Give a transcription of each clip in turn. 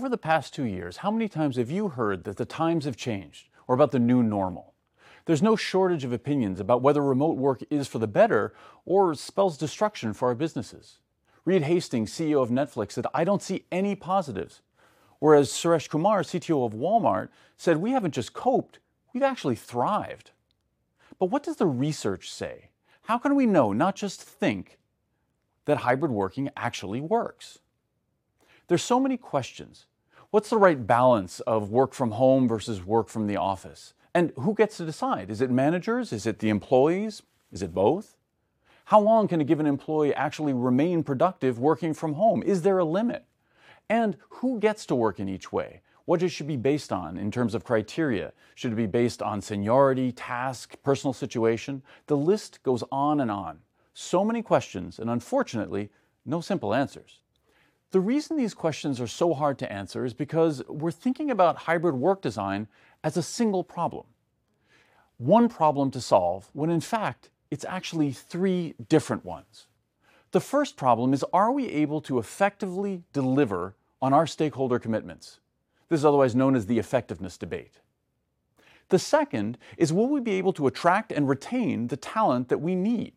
Over the past two years, how many times have you heard that the times have changed or about the new normal? There's no shortage of opinions about whether remote work is for the better or spells destruction for our businesses. Reed Hastings, CEO of Netflix, said, I don't see any positives. Whereas Suresh Kumar, CTO of Walmart, said, We haven't just coped, we've actually thrived. But what does the research say? How can we know, not just think, that hybrid working actually works? There's so many questions. What's the right balance of work from home versus work from the office? And who gets to decide? Is it managers? Is it the employees? Is it both? How long can a given employee actually remain productive working from home? Is there a limit? And who gets to work in each way? What it should be based on in terms of criteria? Should it be based on seniority, task, personal situation? The list goes on and on. So many questions, and unfortunately, no simple answers. The reason these questions are so hard to answer is because we're thinking about hybrid work design as a single problem. One problem to solve, when in fact, it's actually three different ones. The first problem is are we able to effectively deliver on our stakeholder commitments? This is otherwise known as the effectiveness debate. The second is will we be able to attract and retain the talent that we need?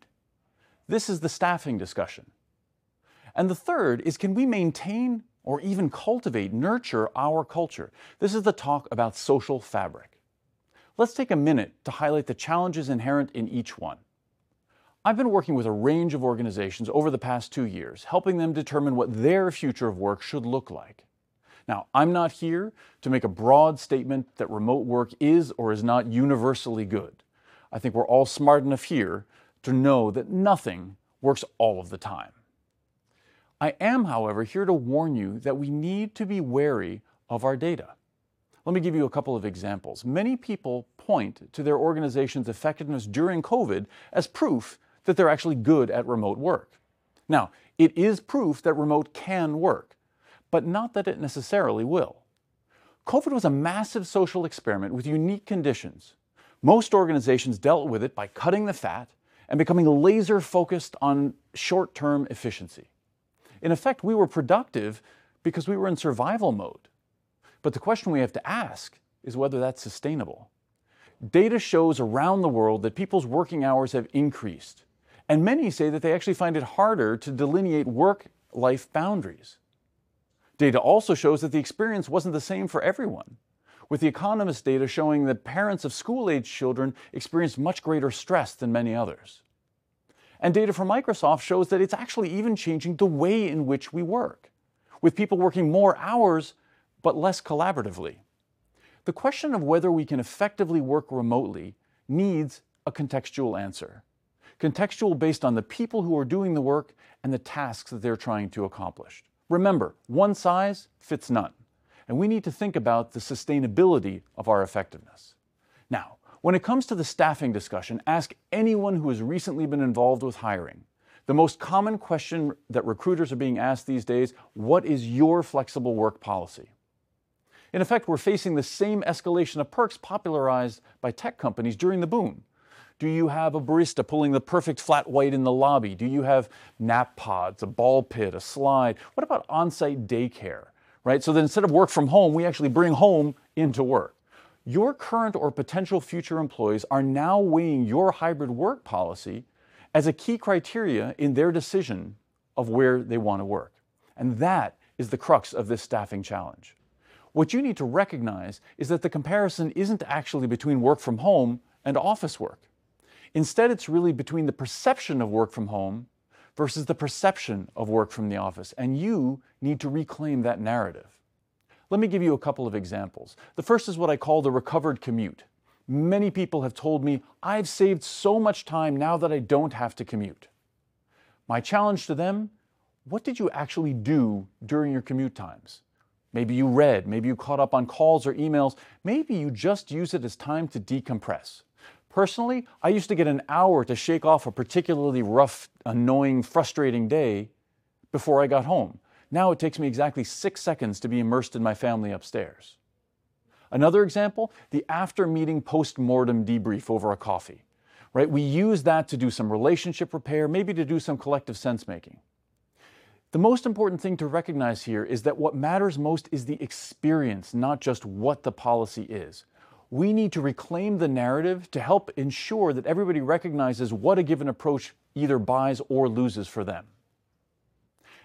This is the staffing discussion. And the third is can we maintain or even cultivate, nurture our culture? This is the talk about social fabric. Let's take a minute to highlight the challenges inherent in each one. I've been working with a range of organizations over the past two years, helping them determine what their future of work should look like. Now, I'm not here to make a broad statement that remote work is or is not universally good. I think we're all smart enough here to know that nothing works all of the time. I am, however, here to warn you that we need to be wary of our data. Let me give you a couple of examples. Many people point to their organization's effectiveness during COVID as proof that they're actually good at remote work. Now, it is proof that remote can work, but not that it necessarily will. COVID was a massive social experiment with unique conditions. Most organizations dealt with it by cutting the fat and becoming laser focused on short term efficiency. In effect, we were productive because we were in survival mode. But the question we have to ask is whether that's sustainable. Data shows around the world that people's working hours have increased, and many say that they actually find it harder to delineate work life boundaries. Data also shows that the experience wasn't the same for everyone, with the Economist data showing that parents of school age children experienced much greater stress than many others. And data from Microsoft shows that it's actually even changing the way in which we work, with people working more hours but less collaboratively. The question of whether we can effectively work remotely needs a contextual answer. Contextual based on the people who are doing the work and the tasks that they're trying to accomplish. Remember, one size fits none, and we need to think about the sustainability of our effectiveness. Now, when it comes to the staffing discussion, ask anyone who has recently been involved with hiring. The most common question that recruiters are being asked these days what is your flexible work policy? In effect, we're facing the same escalation of perks popularized by tech companies during the boom. Do you have a barista pulling the perfect flat white in the lobby? Do you have nap pods, a ball pit, a slide? What about on site daycare? Right? So that instead of work from home, we actually bring home into work. Your current or potential future employees are now weighing your hybrid work policy as a key criteria in their decision of where they want to work. And that is the crux of this staffing challenge. What you need to recognize is that the comparison isn't actually between work from home and office work. Instead, it's really between the perception of work from home versus the perception of work from the office. And you need to reclaim that narrative. Let me give you a couple of examples. The first is what I call the recovered commute. Many people have told me, I've saved so much time now that I don't have to commute. My challenge to them what did you actually do during your commute times? Maybe you read, maybe you caught up on calls or emails, maybe you just use it as time to decompress. Personally, I used to get an hour to shake off a particularly rough, annoying, frustrating day before I got home. Now it takes me exactly six seconds to be immersed in my family upstairs. Another example, the after meeting post mortem debrief over a coffee. Right? We use that to do some relationship repair, maybe to do some collective sense making. The most important thing to recognize here is that what matters most is the experience, not just what the policy is. We need to reclaim the narrative to help ensure that everybody recognizes what a given approach either buys or loses for them.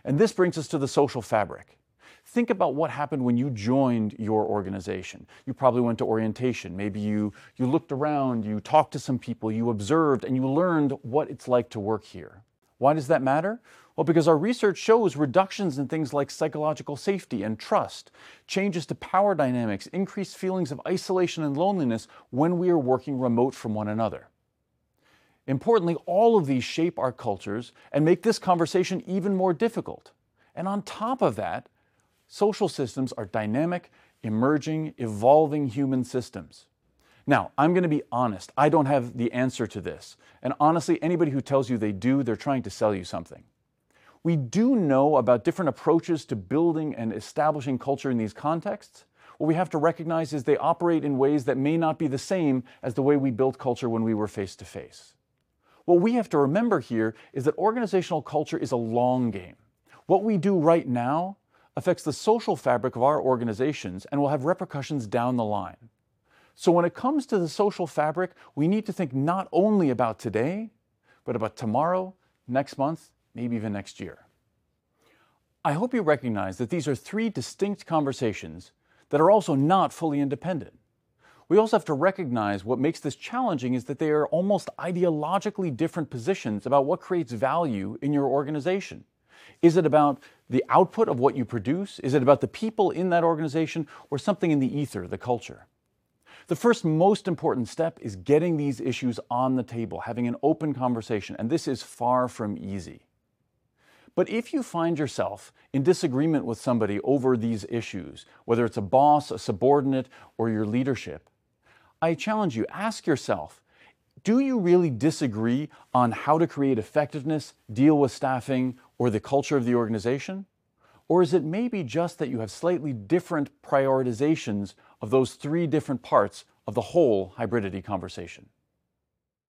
And this brings us to the social fabric. Think about what happened when you joined your organization. You probably went to orientation. Maybe you, you looked around, you talked to some people, you observed, and you learned what it's like to work here. Why does that matter? Well, because our research shows reductions in things like psychological safety and trust, changes to power dynamics, increased feelings of isolation and loneliness when we are working remote from one another. Importantly, all of these shape our cultures and make this conversation even more difficult. And on top of that, social systems are dynamic, emerging, evolving human systems. Now, I'm going to be honest. I don't have the answer to this. And honestly, anybody who tells you they do, they're trying to sell you something. We do know about different approaches to building and establishing culture in these contexts. What we have to recognize is they operate in ways that may not be the same as the way we built culture when we were face to face. What we have to remember here is that organizational culture is a long game. What we do right now affects the social fabric of our organizations and will have repercussions down the line. So when it comes to the social fabric, we need to think not only about today, but about tomorrow, next month, maybe even next year. I hope you recognize that these are three distinct conversations that are also not fully independent. We also have to recognize what makes this challenging is that they are almost ideologically different positions about what creates value in your organization. Is it about the output of what you produce? Is it about the people in that organization or something in the ether, the culture? The first most important step is getting these issues on the table, having an open conversation, and this is far from easy. But if you find yourself in disagreement with somebody over these issues, whether it's a boss, a subordinate, or your leadership, I challenge you, ask yourself, do you really disagree on how to create effectiveness, deal with staffing, or the culture of the organization? Or is it maybe just that you have slightly different prioritizations of those three different parts of the whole hybridity conversation?